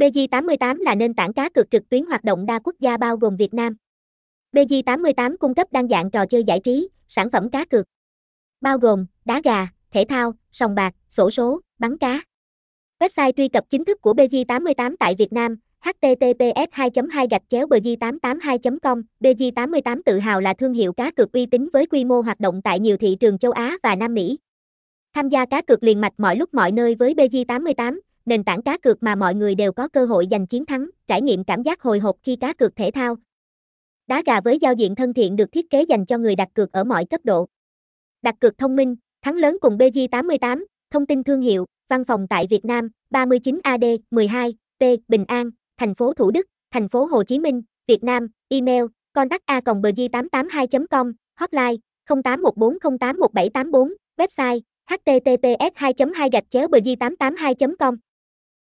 BG88 là nền tảng cá cược trực tuyến hoạt động đa quốc gia bao gồm Việt Nam. BG88 cung cấp đa dạng trò chơi giải trí, sản phẩm cá cược, bao gồm đá gà, thể thao, sòng bạc, sổ số, bắn cá. Website truy cập chính thức của BG88 tại Việt Nam https 2 2 gạch chéo bg 882 com bg 88 tự hào là thương hiệu cá cược uy tín với quy mô hoạt động tại nhiều thị trường châu Á và Nam Mỹ. Tham gia cá cược liền mạch mọi lúc mọi nơi với bg 88 nền tảng cá cược mà mọi người đều có cơ hội giành chiến thắng, trải nghiệm cảm giác hồi hộp khi cá cược thể thao. Đá gà với giao diện thân thiện được thiết kế dành cho người đặt cược ở mọi cấp độ. Đặt cược thông minh, thắng lớn cùng BG88, thông tin thương hiệu, văn phòng tại Việt Nam, 39 AD 12 P Bình An, thành phố Thủ Đức, thành phố Hồ Chí Minh, Việt Nam, email contact@bg882.com, hotline 0814081784, website https 2 2 gạch chéo bg882 com